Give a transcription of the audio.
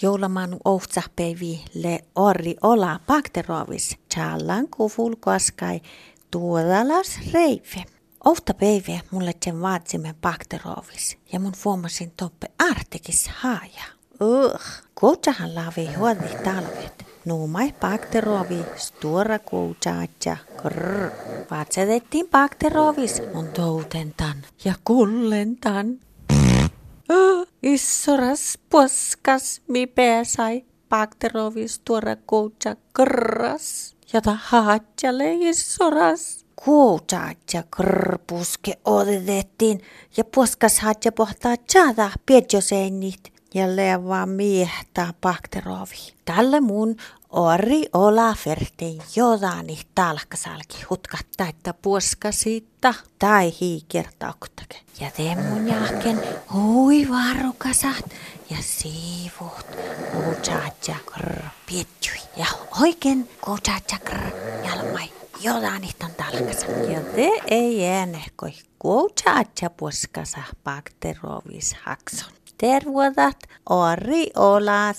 kuulemaan ohtsahpäivi le orri ola bakterovis. Challan kuful koskai tuodalas reive. Ohta päivä mulle sen vaatsimme bakterovis ja mun huomasin toppe artikissa haaja. Ugh, koutsahan laavi huodi talvet. Nuumai bakterovi stora koutsaatja. Krrr. Vatsedettiin bakterovis mun toutentan ja kullentan. Issoras poskas mi pääsai bakterovis tuora koutsa krras. Jota haatjale issoras. Kuutsaatja krpuske otettiin ja poskas haatja pohtaa tjada piedjoseinit ja leva miehtä bakterovi. Tälle mun ori ola ferte jodani talkasalki hutkattaa, että puoska siitä tai hiikertauktake. Ja mun jahken hui varukasat ja siivut kutsatjakr pietjui. Ja oikein kutsatjakr jalmai jodani tan talkasa. Ja te ei äänehkoi kutsatja puoskasa bakterovis hakson. Tervetuloa Ori Olas.